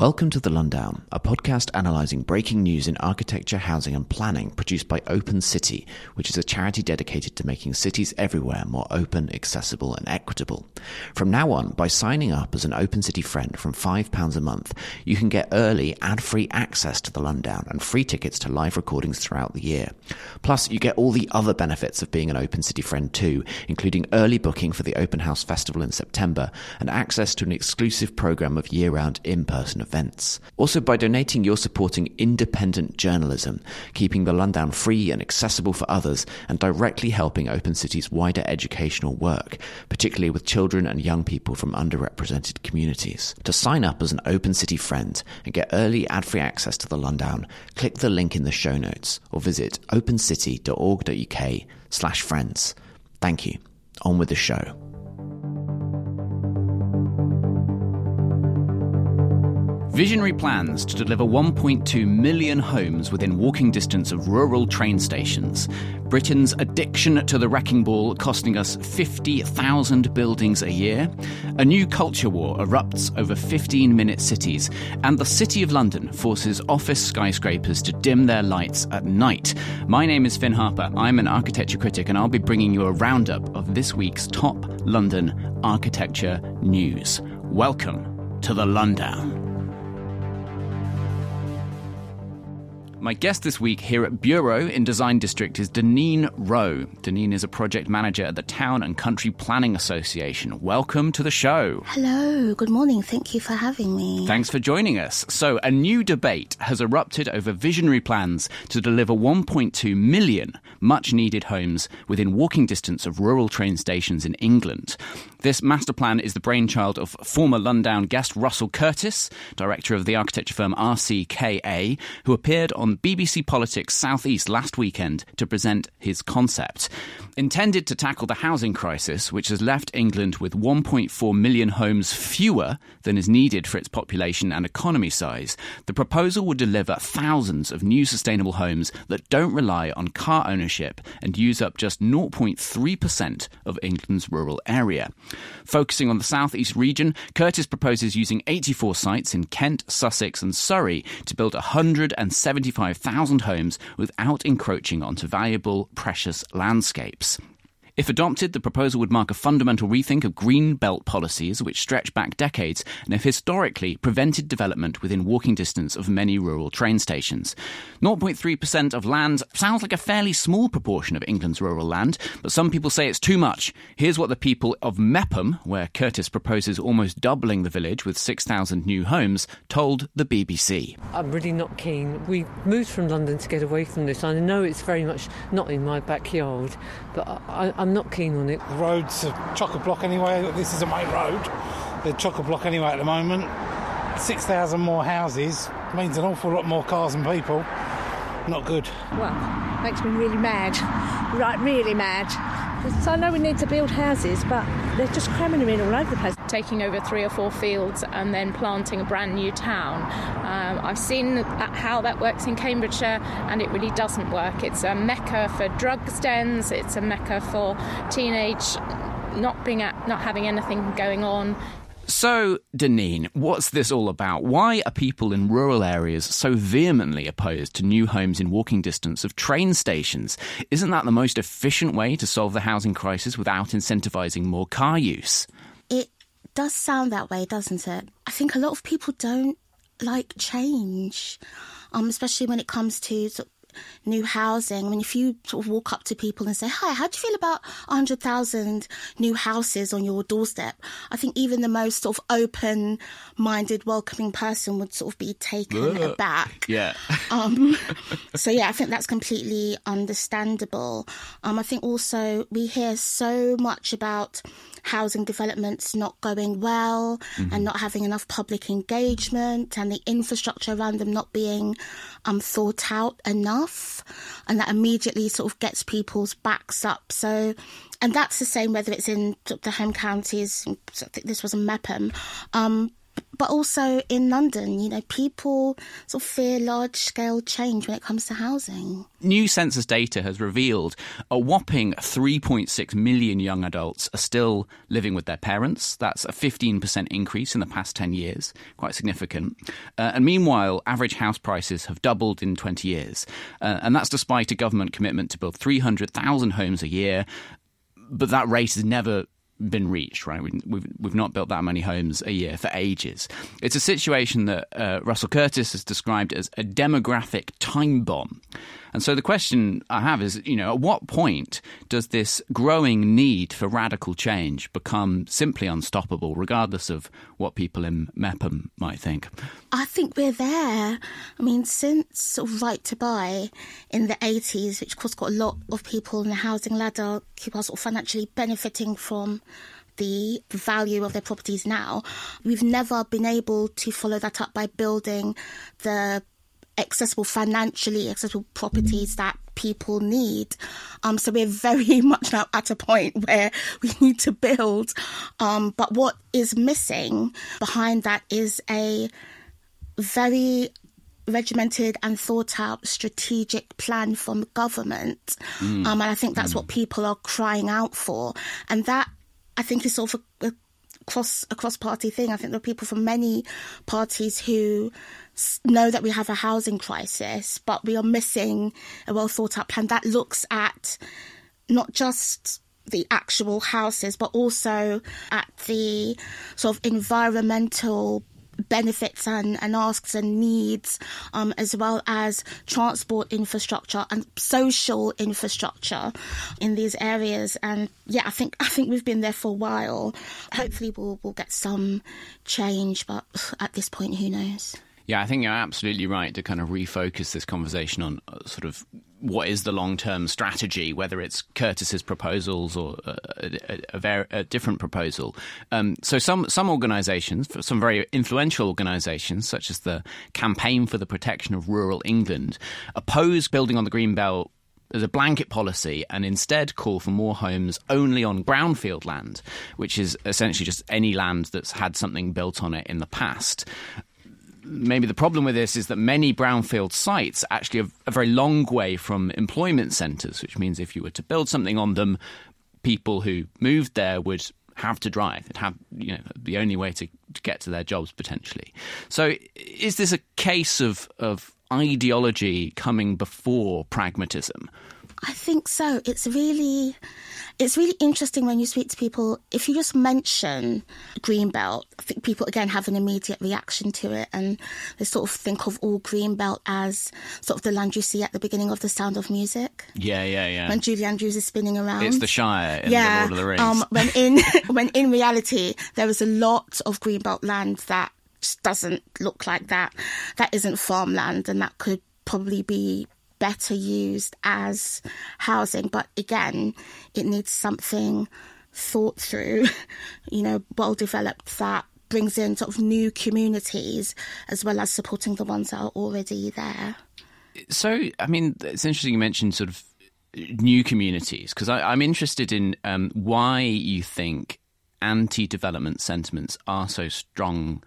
Welcome to The Lundown, a podcast analysing breaking news in architecture, housing and planning produced by Open City, which is a charity dedicated to making cities everywhere more open, accessible and equitable. From now on, by signing up as an Open City friend from £5 a month, you can get early, ad-free access to The Lundown and free tickets to live recordings throughout the year. Plus, you get all the other benefits of being an Open City friend too, including early booking for the Open House Festival in September and access to an exclusive programme of year-round in-person events. Also, by donating, you're supporting independent journalism, keeping the Lundown free and accessible for others, and directly helping Open City's wider educational work, particularly with children and young people from underrepresented communities. To sign up as an Open City friend and get early ad-free access to the Lundown, click the link in the show notes or visit opencity.org.uk slash friends. Thank you. On with the show. Visionary plans to deliver 1.2 million homes within walking distance of rural train stations. Britain's addiction to the wrecking ball costing us 50,000 buildings a year. A new culture war erupts over 15 minute cities. And the City of London forces office skyscrapers to dim their lights at night. My name is Finn Harper. I'm an architecture critic, and I'll be bringing you a roundup of this week's top London architecture news. Welcome to the Lundown. My guest this week here at Bureau in Design District is Deneen Rowe. Deneen is a project manager at the Town and Country Planning Association. Welcome to the show. Hello, good morning. Thank you for having me. Thanks for joining us. So, a new debate has erupted over visionary plans to deliver 1.2 million much needed homes within walking distance of rural train stations in England. This master plan is the brainchild of former Lundown guest Russell Curtis, director of the architecture firm RCKA, who appeared on BBC Politics Southeast last weekend to present his concept. Intended to tackle the housing crisis, which has left England with 1.4 million homes fewer than is needed for its population and economy size, the proposal would deliver thousands of new sustainable homes that don't rely on car ownership and use up just 0.3% of England's rural area. Focusing on the southeast region, Curtis proposes using 84 sites in Kent, Sussex, and Surrey to build 175,000 homes without encroaching onto valuable, precious landscapes. If adopted, the proposal would mark a fundamental rethink of green belt policies which stretch back decades and have historically prevented development within walking distance of many rural train stations. 0.3% of land sounds like a fairly small proportion of England's rural land, but some people say it's too much. Here's what the people of Meopham, where Curtis proposes almost doubling the village with 6,000 new homes, told the BBC. I'm really not keen. We moved from London to get away from this. I know it's very much not in my backyard, but I, I'm not keen on it. The roads are chock a block anyway. This is a main road. They're chock a block anyway at the moment. 6,000 more houses means an awful lot more cars and people. Not good. Well, makes me really mad. Right, really mad. So I know we need to build houses, but they're just cramming them in all over the place. Taking over three or four fields and then planting a brand new town. Um, I've seen how that works in Cambridgeshire, and it really doesn't work. It's a mecca for drugs dens. It's a mecca for teenage not being at, not having anything going on. So, Deneen, what's this all about? Why are people in rural areas so vehemently opposed to new homes in walking distance of train stations? Isn't that the most efficient way to solve the housing crisis without incentivising more car use? It does sound that way, doesn't it? I think a lot of people don't like change, um, especially when it comes to sort of new housing. I mean, if you sort of walk up to people and say, Hi, how do you feel about 100,000 new houses on your doorstep? I think even the most sort of open minded, welcoming person would sort of be taken Ugh. aback. Yeah. Um, so yeah, I think that's completely understandable. Um, I think also we hear so much about housing developments not going well and not having enough public engagement and the infrastructure around them not being um, thought out enough, and that immediately sort of gets people's backs up. So. And that's the same whether it's in the home counties. I think this was in Meopham, um, but also in London, you know, people sort of fear large scale change when it comes to housing. New census data has revealed a whopping 3.6 million young adults are still living with their parents. That's a 15% increase in the past 10 years, quite significant. Uh, and meanwhile, average house prices have doubled in 20 years. Uh, and that's despite a government commitment to build 300,000 homes a year. But that rate has never been reached, right? We, we've we've not built that many homes a year for ages. It's a situation that uh, Russell Curtis has described as a demographic time bomb. And so the question I have is, you know, at what point does this growing need for radical change become simply unstoppable, regardless of what people in Meopham might think? I think we're there. I mean, since sort of right to buy in the 80s, which of course got a lot of people in the housing ladder who are sort of financially benefiting from the value of their properties now, we've never been able to follow that up by building the accessible financially accessible properties that people need. Um, so we're very much now at a point where we need to build. Um, but what is missing behind that is a very regimented and thought out strategic plan from government. Um, and I think that's what people are crying out for. And that I think is sort of a, a cross a cross party thing. I think there are people from many parties who know that we have a housing crisis, but we are missing a well thought out plan that looks at not just the actual houses, but also at the sort of environmental benefits and, and asks and needs, um, as well as transport infrastructure and social infrastructure in these areas. And yeah, I think I think we've been there for a while. Hopefully, we'll we'll get some change, but at this point, who knows? Yeah, I think you're absolutely right to kind of refocus this conversation on uh, sort of what is the long term strategy, whether it's Curtis's proposals or a, a, a, ver- a different proposal. Um, so, some, some organisations, some very influential organisations, such as the Campaign for the Protection of Rural England, oppose building on the Greenbelt as a blanket policy and instead call for more homes only on brownfield land, which is essentially just any land that's had something built on it in the past maybe the problem with this is that many brownfield sites actually are a very long way from employment centres, which means if you were to build something on them, people who moved there would have to drive. It'd have you know the only way to, to get to their jobs potentially. So is this a case of of ideology coming before pragmatism? I think so. It's really, it's really interesting when you speak to people. If you just mention Greenbelt, I think people again have an immediate reaction to it, and they sort of think of all Greenbelt as sort of the land you see at the beginning of The Sound of Music Yeah, yeah, yeah. when Julie Andrews is spinning around. it's the Shire in yeah, the Lord of the Rings. Um, when in when in reality there is a lot of Greenbelt land that just doesn't look like that. That isn't farmland, and that could probably be better used as housing. But again, it needs something thought through, you know, well developed that brings in sort of new communities as well as supporting the ones that are already there. So, I mean, it's interesting you mentioned sort of new communities because I'm interested in um, why you think anti-development sentiments are so strong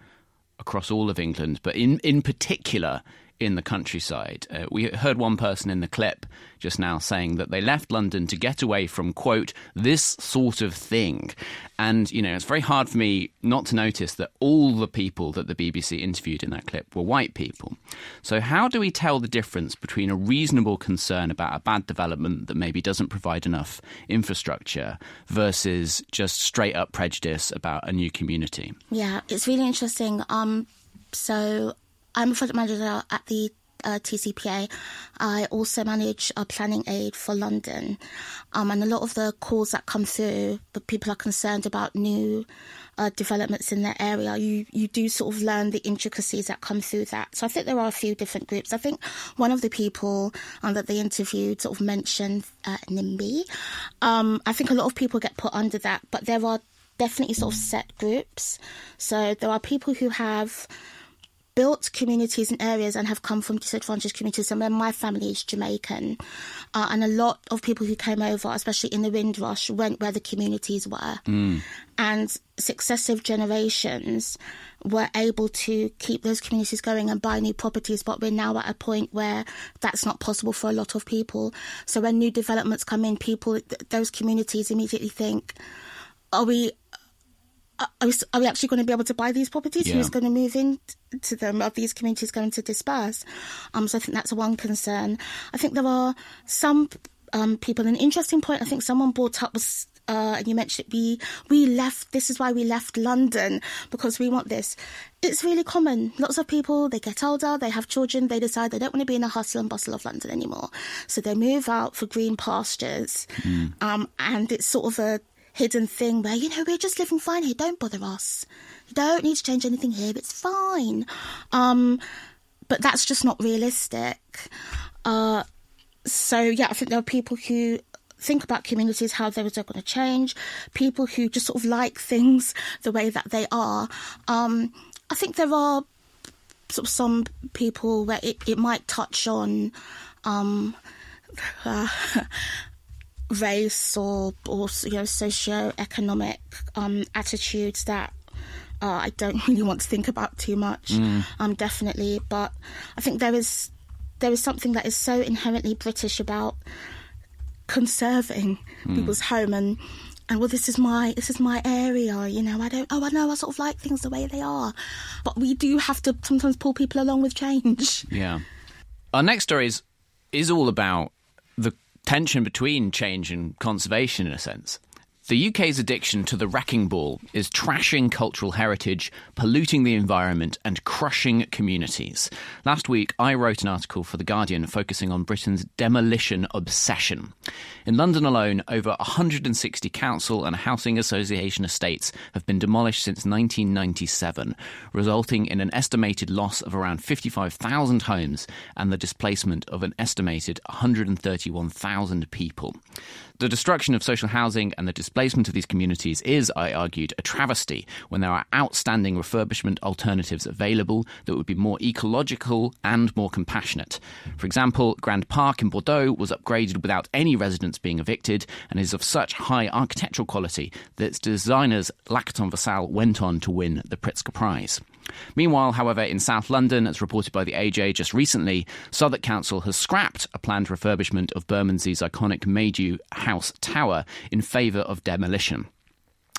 across all of England, but in in particular in the countryside. Uh, we heard one person in the clip just now saying that they left London to get away from, quote, this sort of thing. And, you know, it's very hard for me not to notice that all the people that the BBC interviewed in that clip were white people. So, how do we tell the difference between a reasonable concern about a bad development that maybe doesn't provide enough infrastructure versus just straight up prejudice about a new community? Yeah, it's really interesting. Um, so, I'm a project manager at the uh, TCPA. I also manage a planning aid for London. Um, and a lot of the calls that come through, the people are concerned about new uh, developments in their area. You, you do sort of learn the intricacies that come through that. So I think there are a few different groups. I think one of the people um, that they interviewed sort of mentioned uh, NIMBY. Um, I think a lot of people get put under that, but there are definitely sort of set groups. So there are people who have built communities and areas and have come from disadvantaged communities. And my family is Jamaican, uh, and a lot of people who came over, especially in the Windrush, went where the communities were. Mm. And successive generations were able to keep those communities going and buy new properties. But we're now at a point where that's not possible for a lot of people. So when new developments come in, people, those communities immediately think, are we are we, are we actually going to be able to buy these properties? Yeah. Who's going to move into them? Are these communities going to disperse? Um, so I think that's one concern. I think there are some um, people. An interesting point I think someone brought up was uh, and you mentioned we we left. This is why we left London because we want this. It's really common. Lots of people they get older, they have children, they decide they don't want to be in the hustle and bustle of London anymore, so they move out for green pastures. Mm. Um, and it's sort of a hidden thing where, you know, we're just living fine here. Don't bother us. You don't need to change anything here. It's fine. Um, but that's just not realistic. Uh, so, yeah, I think there are people who think about communities, how they're going to change, people who just sort of like things the way that they are. Um, I think there are sort of some people where it, it might touch on um, uh, race or or you know socio-economic um, attitudes that uh, I don't really want to think about too much. Mm. Um, definitely, but I think there is there is something that is so inherently British about conserving mm. people's home and and well this is my this is my area you know i don't oh i know i sort of like things the way they are but we do have to sometimes pull people along with change yeah our next story is is all about tension between change and conservation in a sense. The UK's addiction to the wrecking ball is trashing cultural heritage, polluting the environment, and crushing communities. Last week, I wrote an article for The Guardian focusing on Britain's demolition obsession. In London alone, over 160 council and housing association estates have been demolished since 1997, resulting in an estimated loss of around 55,000 homes and the displacement of an estimated 131,000 people. The destruction of social housing and the displacement of these communities is, I argued, a travesty when there are outstanding refurbishment alternatives available that would be more ecological and more compassionate. For example, Grand Parc in Bordeaux was upgraded without any residents being evicted and is of such high architectural quality that its designers Lacaton Vassal went on to win the Pritzker Prize. Meanwhile, however, in South London, as reported by the AJ just recently, Southwark Council has scrapped a planned refurbishment of Bermondsey's iconic Maydew House Tower in favour of demolition.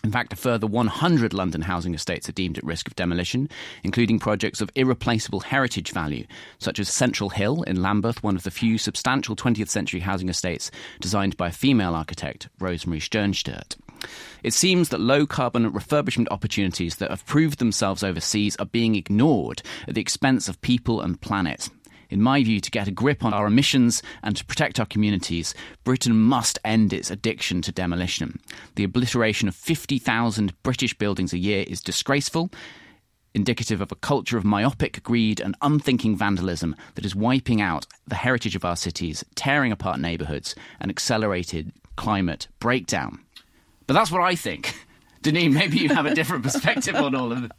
In fact, a further 100 London housing estates are deemed at risk of demolition, including projects of irreplaceable heritage value, such as Central Hill in Lambeth, one of the few substantial 20th century housing estates designed by a female architect, Rosemary Stjernstedt. It seems that low carbon refurbishment opportunities that have proved themselves overseas are being ignored at the expense of people and planet. In my view, to get a grip on our emissions and to protect our communities, Britain must end its addiction to demolition. The obliteration of 50,000 British buildings a year is disgraceful, indicative of a culture of myopic greed and unthinking vandalism that is wiping out the heritage of our cities, tearing apart neighbourhoods, and accelerated climate breakdown. But that's what I think. Deneen, maybe you have a different perspective on all of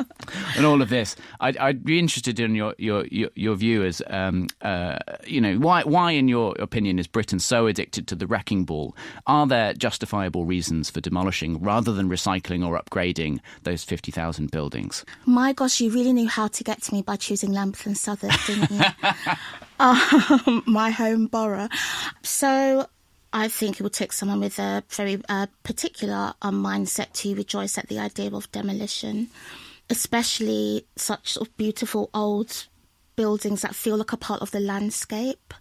on all of this. I'd, I'd be interested in your your your, view as um, uh, you know why why in your opinion is Britain so addicted to the wrecking ball? Are there justifiable reasons for demolishing rather than recycling or upgrading those fifty thousand buildings? My gosh, you really knew how to get to me by choosing Lambeth and Southwark, didn't you? um, my home borough. So I think it would take someone with a very uh, particular um, mindset to rejoice at the idea of demolition, especially such sort of beautiful old buildings that feel like a part of the landscape.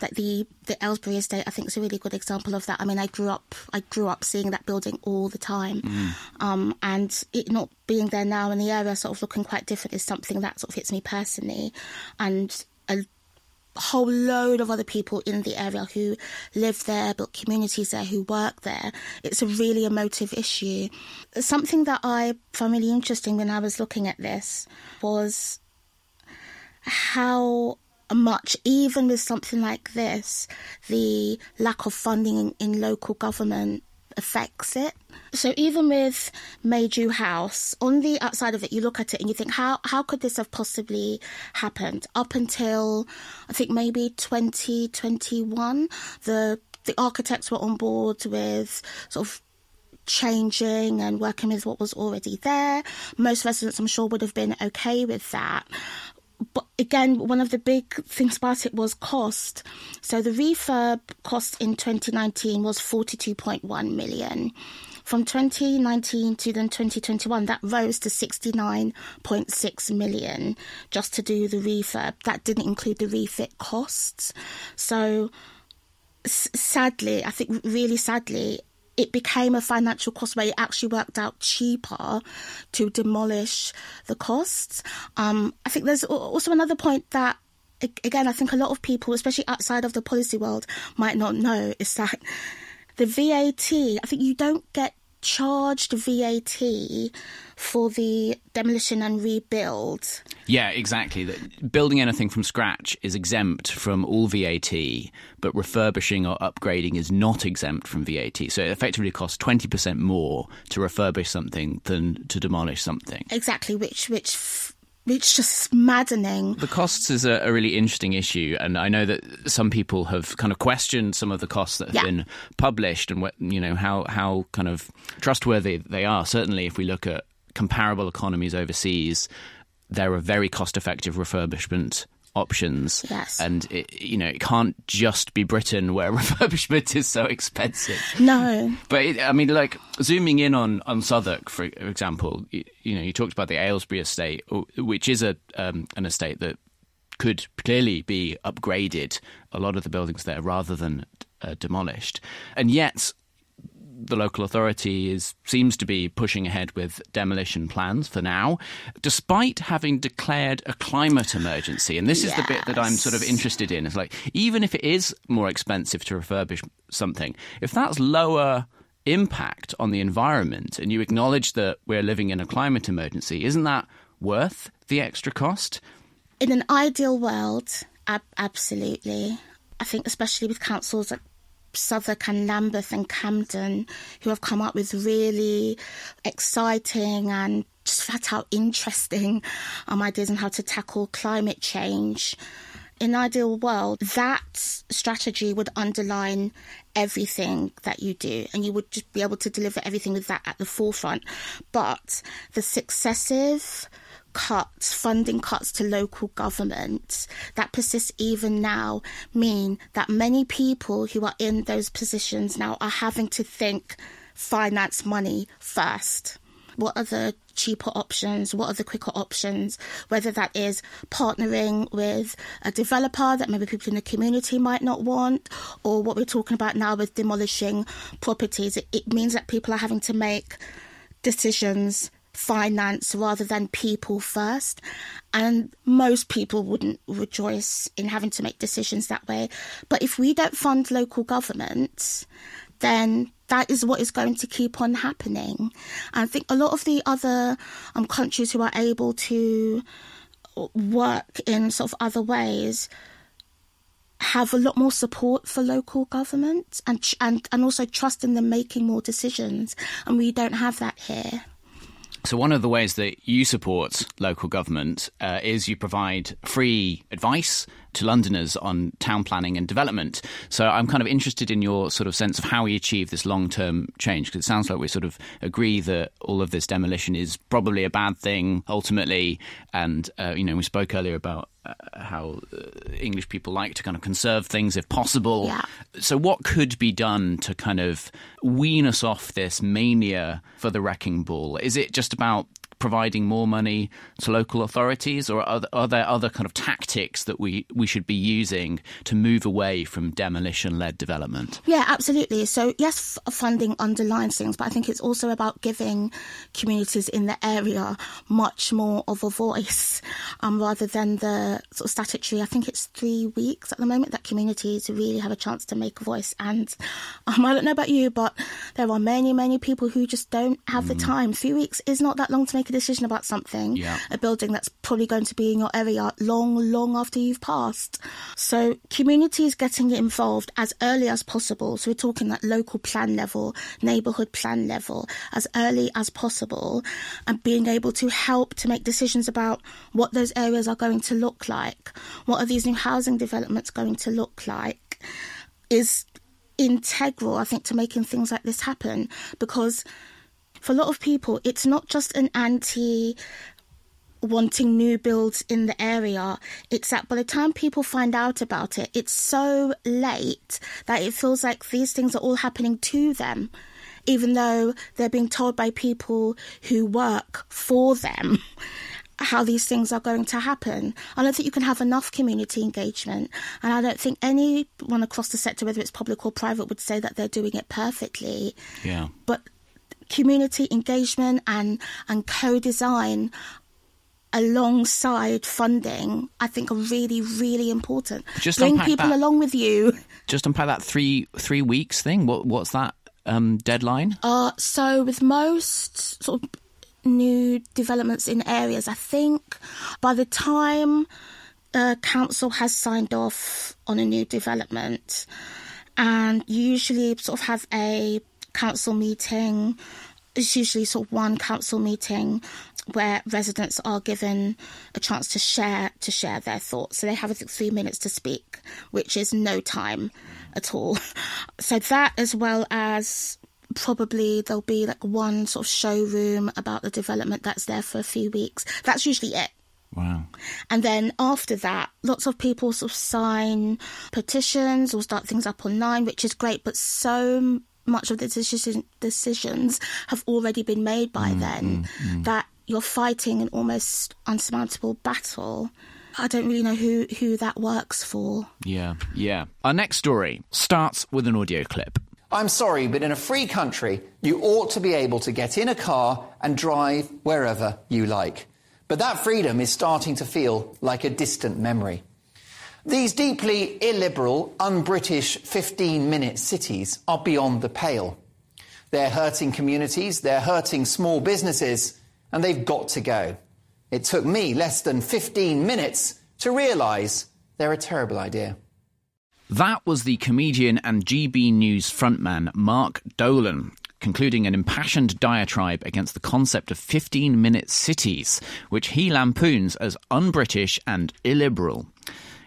Like the the Aylesbury estate, I think is a really good example of that. I mean, I grew up I grew up seeing that building all the time, mm. um, and it not being there now in the area, sort of looking quite different, is something that sort of hits me personally, and whole load of other people in the area who live there, built communities there, who work there. It's a really emotive issue. Something that I found really interesting when I was looking at this was how much, even with something like this, the lack of funding in, in local government affects it. So even with Maydew House, on the outside of it, you look at it and you think, how how could this have possibly happened? Up until I think maybe 2021, the the architects were on board with sort of changing and working with what was already there. Most residents, I'm sure, would have been okay with that but again, one of the big things about it was cost. So the refurb cost in 2019 was 42.1 million. From 2019 to then 2021, that rose to 69.6 million just to do the refurb. That didn't include the refit costs. So sadly, I think really sadly, it became a financial cost where it actually worked out cheaper to demolish the costs. Um, I think there's also another point that again, I think a lot of people, especially outside of the policy world, might not know is that the VAT, I think you don't get charged VAT for the demolition and rebuild. Yeah, exactly. Building anything from scratch is exempt from all VAT, but refurbishing or upgrading is not exempt from VAT. So it effectively costs 20% more to refurbish something than to demolish something. Exactly, which which it's just maddening. The costs is a, a, really interesting issue, and I know that some people have kind of questioned some of the costs that have yeah. been published and what you know how how kind of trustworthy they are. Certainly, if we look at comparable economies overseas, there are very cost-effective refurbishment options. Yes. And, it, you know, it can't just be Britain where refurbishment is so expensive. No. But, it, I mean, like, zooming in on, on Southwark, for example, you, you know, you talked about the Aylesbury estate, which is a um, an estate that could clearly be upgraded, a lot of the buildings there, rather than uh, demolished. And yet, the local authority is seems to be pushing ahead with demolition plans for now, despite having declared a climate emergency. And this yes. is the bit that I'm sort of interested in. Is like even if it is more expensive to refurbish something, if that's lower impact on the environment, and you acknowledge that we're living in a climate emergency, isn't that worth the extra cost? In an ideal world, ab- absolutely. I think, especially with councils like Southwark and Lambeth and Camden who have come up with really exciting and just flat out interesting um, ideas on how to tackle climate change. In an ideal world, that strategy would underline everything that you do, and you would just be able to deliver everything with that at the forefront. But the successive cuts, funding cuts to local governments that persist even now mean that many people who are in those positions now are having to think finance money first. What are the cheaper options? What are the quicker options? Whether that is partnering with a developer that maybe people in the community might not want, or what we're talking about now with demolishing properties. It, it means that people are having to make decisions finance rather than people first. And most people wouldn't rejoice in having to make decisions that way. But if we don't fund local governments, then that is what is going to keep on happening. And I think a lot of the other um, countries who are able to work in sort of other ways have a lot more support for local government and and and also trust in them making more decisions and we don't have that here So, one of the ways that you support local government uh, is you provide free advice to Londoners on town planning and development. So, I'm kind of interested in your sort of sense of how we achieve this long term change, because it sounds like we sort of agree that all of this demolition is probably a bad thing ultimately. And, uh, you know, we spoke earlier about uh, how uh, English people like to kind of conserve things if possible. Yeah. So, what could be done to kind of wean us off this mania for the wrecking ball? Is it just about providing more money to local authorities, or are, are there other kind of tactics that we, we should be using to move away from demolition led development? Yeah, absolutely. So, yes, funding underlines things, but I think it's also about giving communities in the area much more of a voice um, rather than the sort of statutory, I think it's three weeks at the moment that communities really have a chance to make a voice. And um, I don't know about you, but there are many, many people who just don't have the time. Three weeks is not that long to make a decision about something, Yeah. a building that's probably going to be in your area long, long after you've passed. So communities getting involved as early as possible. So we're talking at local plan level, neighbourhood plan level, as early as possible, and being able to help to make decisions about what those areas are going to look like, what are these new housing developments going to look like, is integral, I think, to making things like this happen because for a lot of people, it's not just an anti wanting new builds in the area. It's that by the time people find out about it, it's so late that it feels like these things are all happening to them, even though they're being told by people who work for them. How these things are going to happen. I don't think you can have enough community engagement, and I don't think anyone across the sector, whether it's public or private, would say that they're doing it perfectly Yeah. but community engagement and and co-design alongside funding i think are really really important Just bring people that. along with you Just unpack that three three weeks thing. What what's that um, deadline? uh so with most sort of new developments in areas i think by the time uh, council has signed off on a new development and usually sort of have a council meeting. It's usually sort of one council meeting where residents are given a chance to share to share their thoughts. So they have three minutes to speak, which is no time at all. So that as well as probably there'll be like one sort of showroom about the development that's there for a few weeks. That's usually it. Wow. And then after that, lots of people sort of sign petitions or start things up online, which is great. But so much of the decision, decisions have already been made by mm, then mm, mm. that you're fighting an almost unsurmountable battle. I don't really know who, who that works for. Yeah. Yeah. Our next story starts with an audio clip. I'm sorry, but in a free country, you ought to be able to get in a car and drive wherever you like. But that freedom is starting to feel like a distant memory. These deeply illiberal, un British 15 minute cities are beyond the pale. They're hurting communities, they're hurting small businesses, and they've got to go. It took me less than 15 minutes to realise they're a terrible idea. That was the comedian and GB News frontman Mark Dolan. Concluding an impassioned diatribe against the concept of 15 minute cities, which he lampoons as un British and illiberal.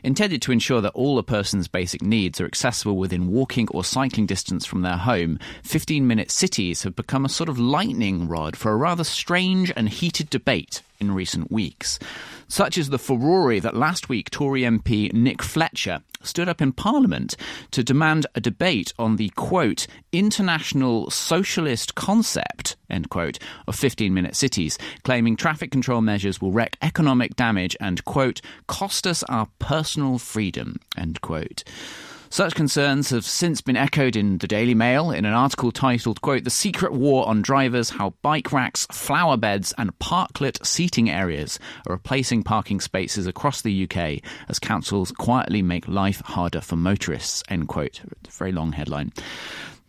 Intended to ensure that all a person's basic needs are accessible within walking or cycling distance from their home, 15 minute cities have become a sort of lightning rod for a rather strange and heated debate in recent weeks. Such is the furore that last week Tory MP Nick Fletcher stood up in Parliament to demand a debate on the quote international socialist concept end quote of 15 minute cities claiming traffic control measures will wreak economic damage and quote cost us our personal freedom end quote such concerns have since been echoed in the Daily Mail in an article titled, quote, The Secret War on Drivers How Bike Racks, Flower Beds, and Parklet Seating Areas Are Replacing Parking Spaces Across the UK as Councils Quietly Make Life Harder for Motorists, end quote. Very long headline.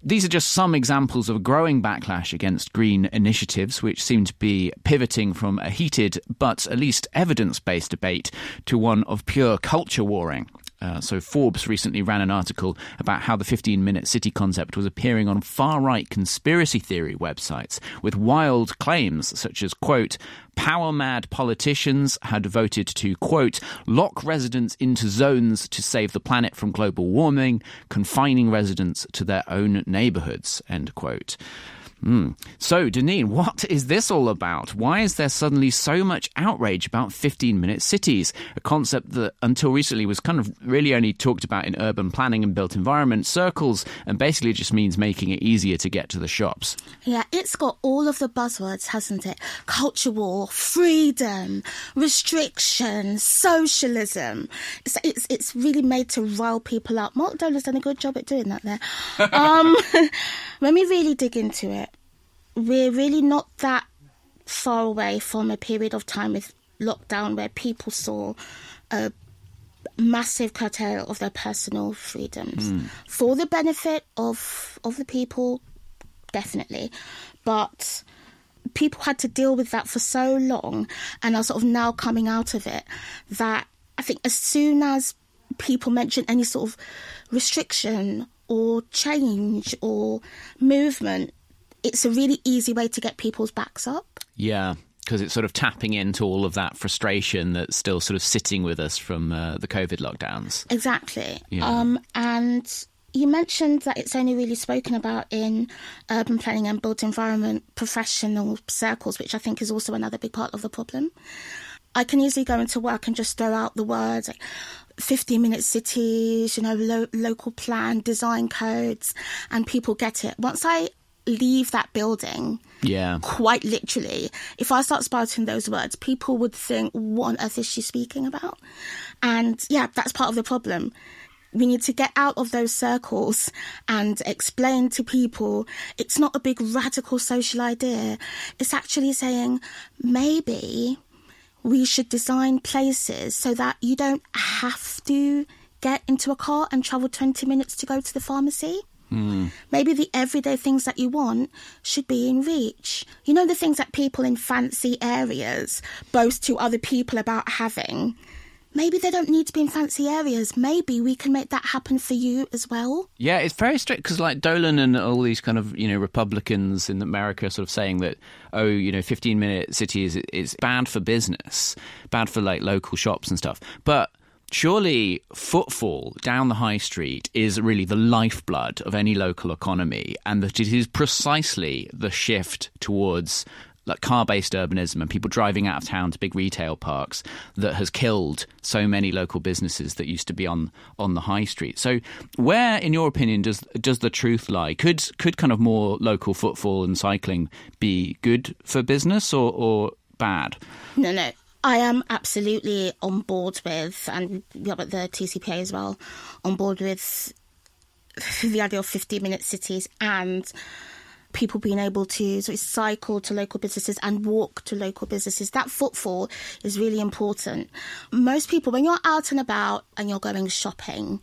These are just some examples of a growing backlash against green initiatives, which seem to be pivoting from a heated but at least evidence based debate to one of pure culture warring. Uh, so Forbes recently ran an article about how the 15 minute city concept was appearing on far right conspiracy theory websites with wild claims such as, quote, power mad politicians had voted to, quote, lock residents into zones to save the planet from global warming, confining residents to their own neighborhoods, end quote. Mm. So, Deneen, what is this all about? Why is there suddenly so much outrage about 15 minute cities? A concept that until recently was kind of really only talked about in urban planning and built environment circles and basically just means making it easier to get to the shops. Yeah, it's got all of the buzzwords, hasn't it? Culture war, freedom, restriction, socialism. It's, it's, it's really made to rile people up. Mark Dolan's done a good job at doing that there. um, when we really dig into it, we're really not that far away from a period of time with lockdown where people saw a massive curtail of their personal freedoms mm. for the benefit of of the people definitely but people had to deal with that for so long and are sort of now coming out of it that i think as soon as people mention any sort of restriction or change or movement it's a really easy way to get people's backs up. Yeah, because it's sort of tapping into all of that frustration that's still sort of sitting with us from uh, the COVID lockdowns. Exactly. Yeah. Um, and you mentioned that it's only really spoken about in urban planning and built environment professional circles, which I think is also another big part of the problem. I can easily go into work and just throw out the words like 15 minute cities, you know, lo- local plan, design codes, and people get it. Once I leave that building. Yeah. Quite literally. If I start spouting those words, people would think, what on earth is she speaking about? And yeah, that's part of the problem. We need to get out of those circles and explain to people it's not a big radical social idea. It's actually saying maybe we should design places so that you don't have to get into a car and travel 20 minutes to go to the pharmacy. Mm. Maybe the everyday things that you want should be in reach. You know, the things that people in fancy areas boast to other people about having. Maybe they don't need to be in fancy areas. Maybe we can make that happen for you as well. Yeah, it's very strict because, like Dolan and all these kind of you know Republicans in America, sort of saying that oh, you know, fifteen minute cities is bad for business, bad for like local shops and stuff. But surely footfall down the high street is really the lifeblood of any local economy, and that it is precisely the shift towards like car-based urbanism and people driving out of town to big retail parks that has killed so many local businesses that used to be on on the high street. So, where, in your opinion, does does the truth lie? Could could kind of more local footfall and cycling be good for business or, or bad? No, no. I am absolutely on board with, and but the TCPA as well, on board with the idea of 15 minute cities and people being able to sort of cycle to local businesses and walk to local businesses. That footfall is really important. Most people, when you're out and about and you're going shopping,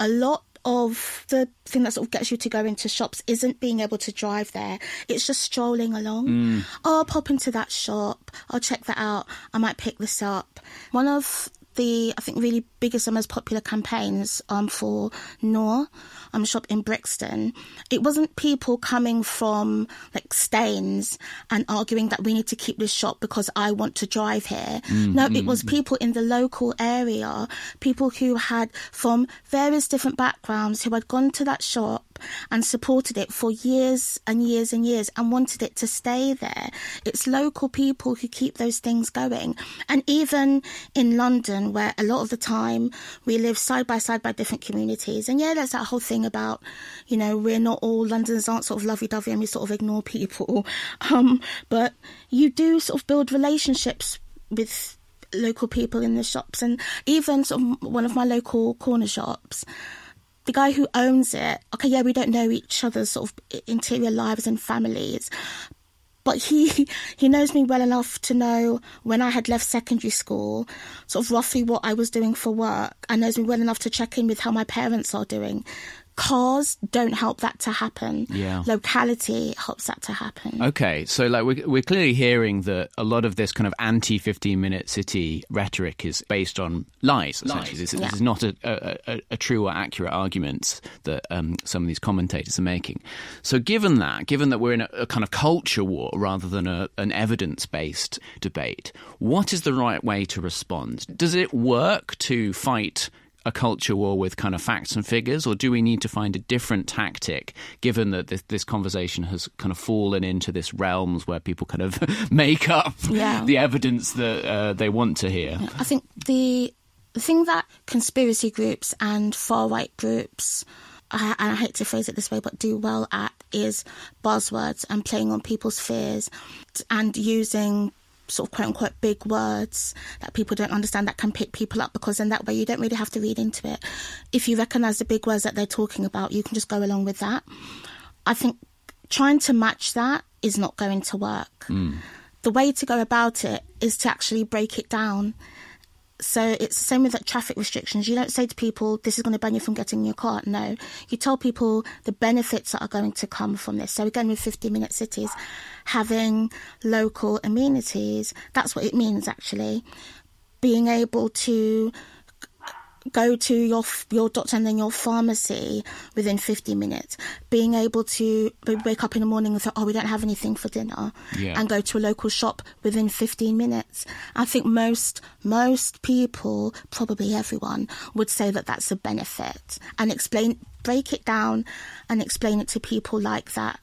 a lot of the thing that sort of gets you to go into shops isn't being able to drive there. It's just strolling along. Mm. Oh, I'll pop into that shop. I'll check that out. I might pick this up. One of the I think really biggest and most popular campaigns um, for Nour um, shop in Brixton, it wasn't people coming from like Staines and arguing that we need to keep this shop because I want to drive here. Mm, no, it was mm. people in the local area, people who had from various different backgrounds who had gone to that shop and supported it for years and years and years and wanted it to stay there. It's local people who keep those things going. And even in London, where a lot of the time we live side by side by different communities, and yeah, there's that whole thing about, you know, we're not all Londoners aren't sort of lovey dovey and we sort of ignore people. Um, but you do sort of build relationships with local people in the shops and even sort of one of my local corner shops the guy who owns it, okay, yeah, we don't know each other's sort of interior lives and families, but he he knows me well enough to know when I had left secondary school, sort of roughly what I was doing for work, and knows me well enough to check in with how my parents are doing. Cars don't help that to happen. Yeah. Locality helps that to happen. Okay, so like we're, we're clearly hearing that a lot of this kind of anti 15 minute city rhetoric is based on lies, essentially. This, Yeah. this is not a, a, a, a true or accurate argument that um, some of these commentators are making. So, given that, given that we're in a, a kind of culture war rather than a, an evidence based debate, what is the right way to respond? Does it work to fight? A culture war with kind of facts and figures, or do we need to find a different tactic given that this, this conversation has kind of fallen into this realms where people kind of make up Yeah. the evidence that uh, they want to hear? I think the the thing that conspiracy groups and far right groups, I, and I hate to phrase it this way, but do well at is buzzwords and playing on people's fears and using sort of quote unquote big words that people don't understand that can pick people up because in that way you don't really have to read into it. If you recognize the big words that they're talking about, you can just go along with that. I think trying to match that is not going to work. Mm. The way to go about it is to actually break it down. So it's the same with like traffic restrictions. You don't say to people, this is going to ban you from getting in your car. No. You tell people the benefits that are going to come from this. So again, with 50 minute cities, having local amenities, that's what it means actually. Being able to go to your your doctor and then your pharmacy within 50 minutes. Being able to wake up in the morning and say oh we don't have anything for dinner Yeah. and go to a local shop within 15 minutes. I think most most people probably everyone would say that that's a benefit. And explain break it down and explain it to people like that.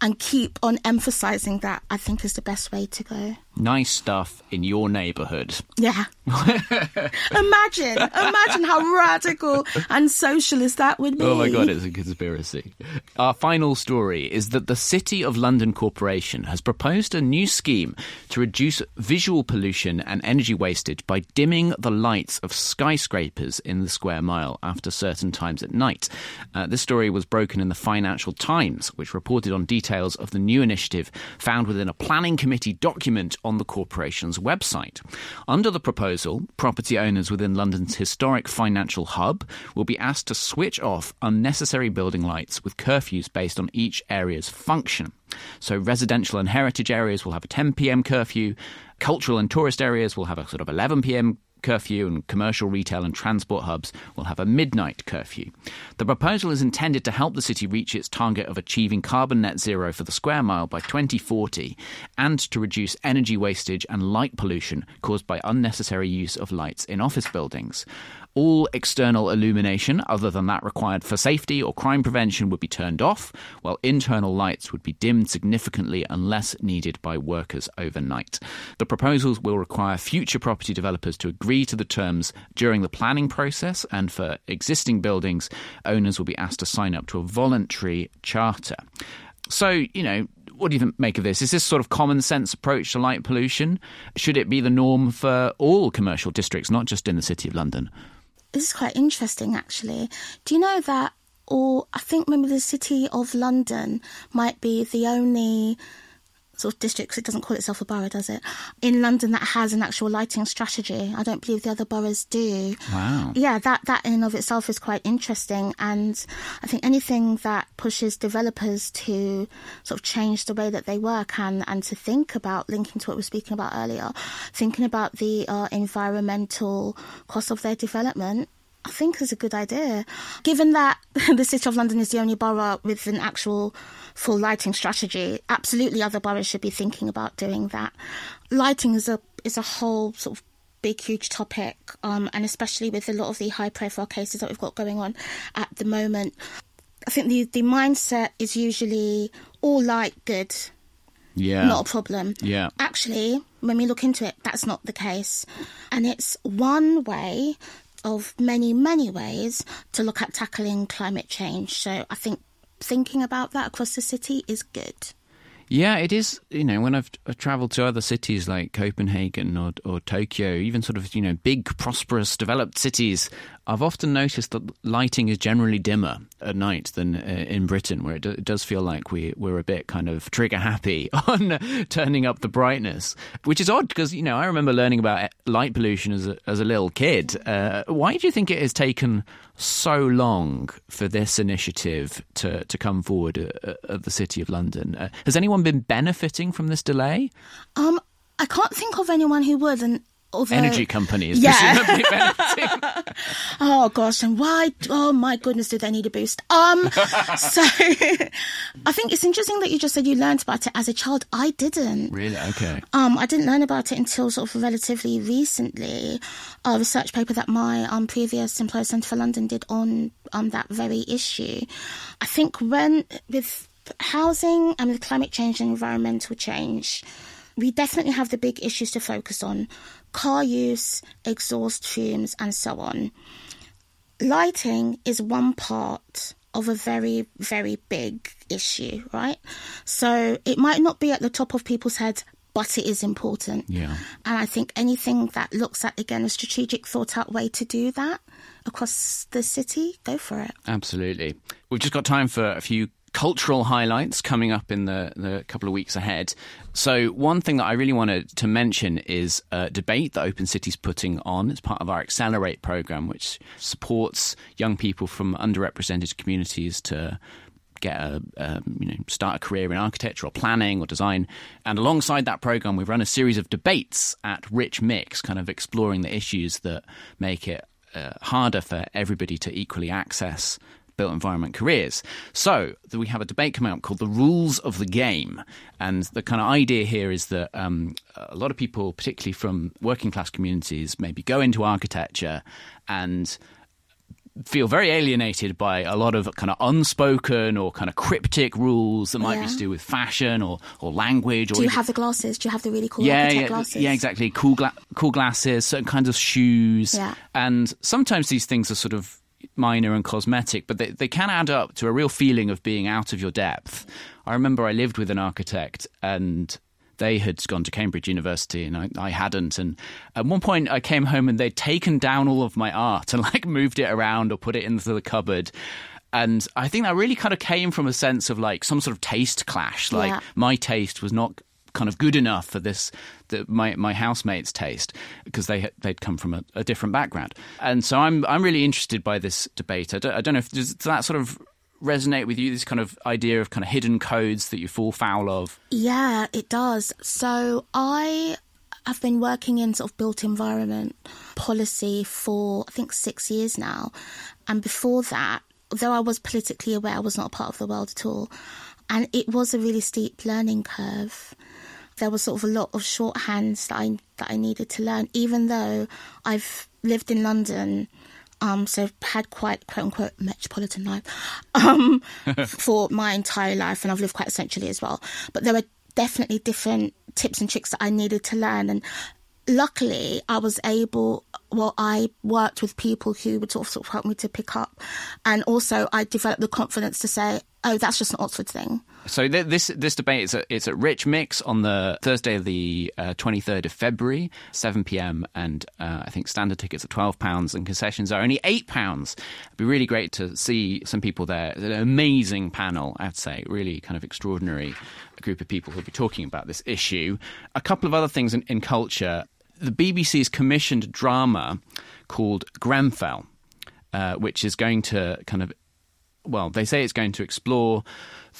And keep on emphasizing that i think is the best way to go Nice stuff in your neighbourhood. yeah. imagine, imagine how radical and socialist that would be. Oh my god, it's a conspiracy. Our final story is that the City of London Corporation has proposed a new scheme to reduce visual pollution and energy wastage by dimming the lights of skyscrapers in the square mile after certain times at night. Uh, this story was broken in the Financial Times, which reported on details of the new initiative found within a planning committee document on the corporation's website. Under the proposal, property owners within London's historic financial hub will be asked to switch off unnecessary building lights with curfews based on each area's function. So, residential and heritage areas will have a 10 pm curfew, cultural and tourist areas will have a sort of 11 pm curfew and commercial retail and transport hubs will have a midnight curfew. The proposal is intended to help the city reach its target of achieving carbon net zero for the square mile by 2040 and to reduce energy wastage and light pollution caused by unnecessary use of lights in office buildings. All external illumination, other than that required for safety or crime prevention, would be turned off, while internal lights would be dimmed significantly unless needed by workers overnight. The proposals will require future property developers to agree to the terms during the planning process, and for existing buildings, owners will be asked to sign up to a voluntary charter. So, you know, what do you make of this? Is this sort of common sense approach to light pollution? Should it be the norm for all commercial districts, not just in the City of London? This is quite interesting, actually. Do you know that, or I think maybe the city of London might be the only sort of district, 'cause it doesn't call itself a borough, does it? In London that has an actual lighting strategy. I don't believe the other boroughs do. Wow. Yeah, that, that in and of itself is quite interesting. And I think anything that pushes developers to sort of change the way that they work and, and to think about, linking to what we were speaking about earlier, thinking about the uh, environmental cost of their development. I think is a good idea. Given that the City of London is the only borough with an actual full lighting strategy, absolutely other boroughs should be thinking about doing that. Lighting is a is a whole sort of big, huge topic, um, and especially with a lot of the high profile cases that we've got going on at the moment. I think the, the mindset is usually all light good, Yeah. not a problem. Yeah. Actually, when we look into it, that's not the case. And it's one way of many, many ways to look at tackling climate change. So I think thinking about that across the city is good. Yeah, it is. You know, when I've, I've travelled to other cities like Copenhagen or, or Tokyo, even sort of you know big, prosperous, developed cities, I've often noticed that lighting is generally dimmer at night than uh, in Britain, where it, do, it, does feel like we, we're a bit kind of trigger happy on turning up the brightness, which is odd because, you know, I remember learning about light pollution as a, as a little kid. Uh, why do you think it has taken so long for this initiative to, to come forward uh, of the City of London? Uh, has anyone been benefiting from this delay? Um, I can't think of anyone who would, and Although, energy companies yeah. oh gosh, and why? Oh my goodness, do they need a boost? Um, so I think it's interesting that you just said you learned about it as a child. I didn't. Really? Okay. Um, I didn't learn about it until sort of relatively recently. A research paper that my um previous employer Centre for London did on um that very issue. I think when with housing and with climate change and environmental change we definitely have the big issues to focus on car use, exhaust fumes, and so on. Lighting is one part of a very, very big issue, right? So it might not be at the top of people's heads, but it is important. Yeah. And I think anything that looks at, again, a strategic, thought out way to do that across the city, go for it. Absolutely. We've just got time for a few cultural highlights coming up in the, the couple of weeks ahead. So, one thing that I really wanted to mention is a debate that Open City's putting on It's part of our Accelerate program, which supports young people from underrepresented communities to get a you know start a career in architecture or planning or design. And alongside that program, we've run a series of debates at Rich Mix, kind of exploring the issues that make it uh, harder for everybody to equally access built environment careers. So we have a debate coming up called the rules of the game, and the kind of idea here is that um, a lot of people, particularly from working class communities, maybe go into architecture and feel very alienated by a lot of kind of unspoken or kind of cryptic rules that might yeah. be to do with fashion or, or language. Or do you have the glasses? Do you have the really cool yeah, yeah, glasses? Yeah, exactly. Cool, gla- cool glasses, certain kinds of shoes. Yeah. And sometimes these things are sort of minor and cosmetic, but they, they can add up to a real feeling of being out of your depth. I remember I lived with an architect and they had gone to Cambridge University and I, I, hadn't. And at one point, I came home and they'd taken down all of my art and like moved it around or put it into the cupboard. And I think that really kind of came from a sense of like some sort of taste clash. Like yeah. my taste was not kind of good enough for this the, my my housemates' taste because they they'd come from a, a, different background, and so I'm I'm really interested by this debate. I don't, I don't know if does that sort of resonate with you this kind of idea of kind of hidden codes that you fall foul of? Yeah it does. So i have been working in sort of built environment policy for i think six years now. And before that though i was politically aware i was not a part of the world at all. And it was a really steep learning curve there was sort of a lot of shorthands that I that I needed to learn, even though I've lived in London. Um, so had quite quote unquote metropolitan life um, for my entire life, and I've lived quite centrally as well. But there were definitely different tips and tricks that I needed to learn, and luckily I was able. Well, I worked with people who would sort of, sort of help me to pick up, and also I developed the confidence to say, "Oh, that's just an Oxford thing." So th- this this debate is at, it's at Rich Mix on the Thursday, of the twenty uh, third of February, seven pm, and uh, I think standard tickets are twelve pounds and concessions are only eight pounds. It'd be really great to see some people there. It's an amazing panel, I'd say, really kind of extraordinary group of people who'll be talking about this issue. A couple of other things in, in culture. The BBC's commissioned drama called Grenfell, uh, which is going to kind of well, they say it's going to explore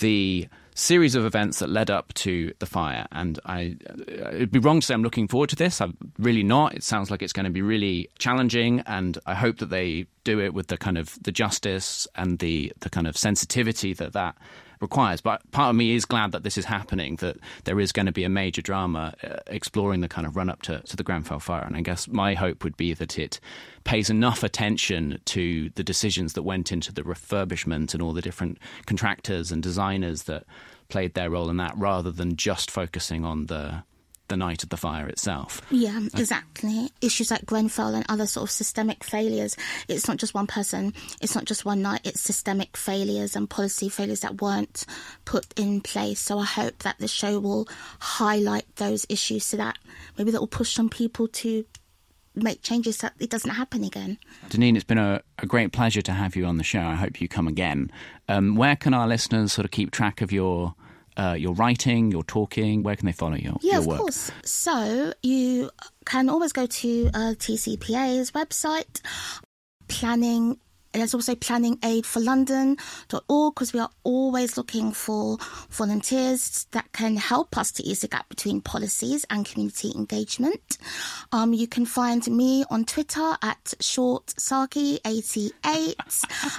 the series of events that led up to the fire. And I, uh, it'd be wrong to say I'm looking forward to this. I'm really not. It sounds like it's going to be really challenging, and I hope that they do it with the kind of the justice and the the kind of sensitivity that that requires. But part of me is glad that this is happening, that there is going to be a major drama uh, exploring the kind of run up to, to the Grenfell fire. And I guess my hope would be that it pays enough attention to the decisions that went into the refurbishment and all the different contractors and designers that played their role in that rather than just focusing on the the night of the fire itself. Yeah, exactly. Issues like Grenfell and other sort of systemic failures. It's not just one person, it's not just one night, it's systemic failures and policy failures that weren't put in place. So I hope that the show will highlight those issues so that maybe that will push some people to make changes so that it doesn't happen again. Deneen, it's been a, a, great pleasure to have you on the show. I hope you come again. Um, where can our listeners sort of keep track of your uh, your writing, your talking? Where can they follow your, yeah, of work? course. So you can always go to uh, TCPA's website, planning there's also planning aid for london.org because we are always looking for volunteers that can help us to ease the gap between policies and community engagement. Um, you can find me on Twitter at shortsaki88.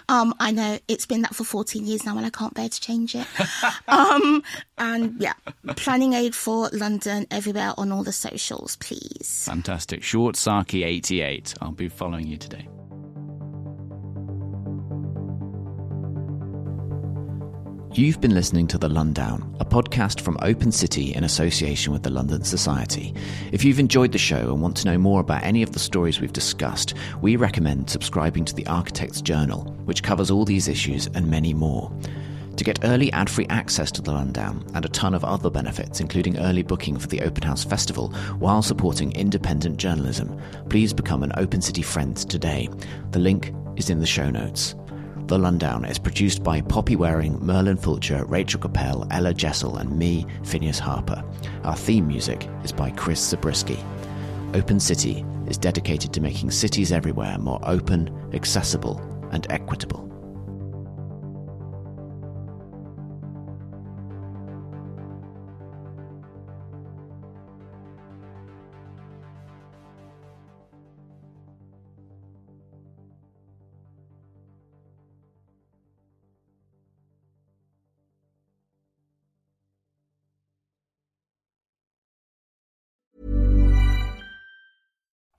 Um, I know it's been that for 14 years now and I can't bear to change it. Um, and yeah, planning aid for London everywhere on all the socials, please. Fantastic. Shortsaki88. I'll be following you today. You've been listening to The Londown, a podcast from Open City in association with the London Society. If you've enjoyed the show and want to know more about any of the stories we've discussed, we recommend subscribing to the Architect's Journal, which covers all these issues and many more. To get early ad free access to The Londown and a ton of other benefits, including early booking for the Open House Festival while supporting independent journalism, please become an Open City friend today. The link is in the show notes. The Londown is produced by Poppy Waring, Merlin Fulcher, Rachel Capel, Ella Jessel, and me, Phineas Harper. Our theme music is by Chris Zabriskie. Open City is dedicated to making cities everywhere more open, accessible, and equitable.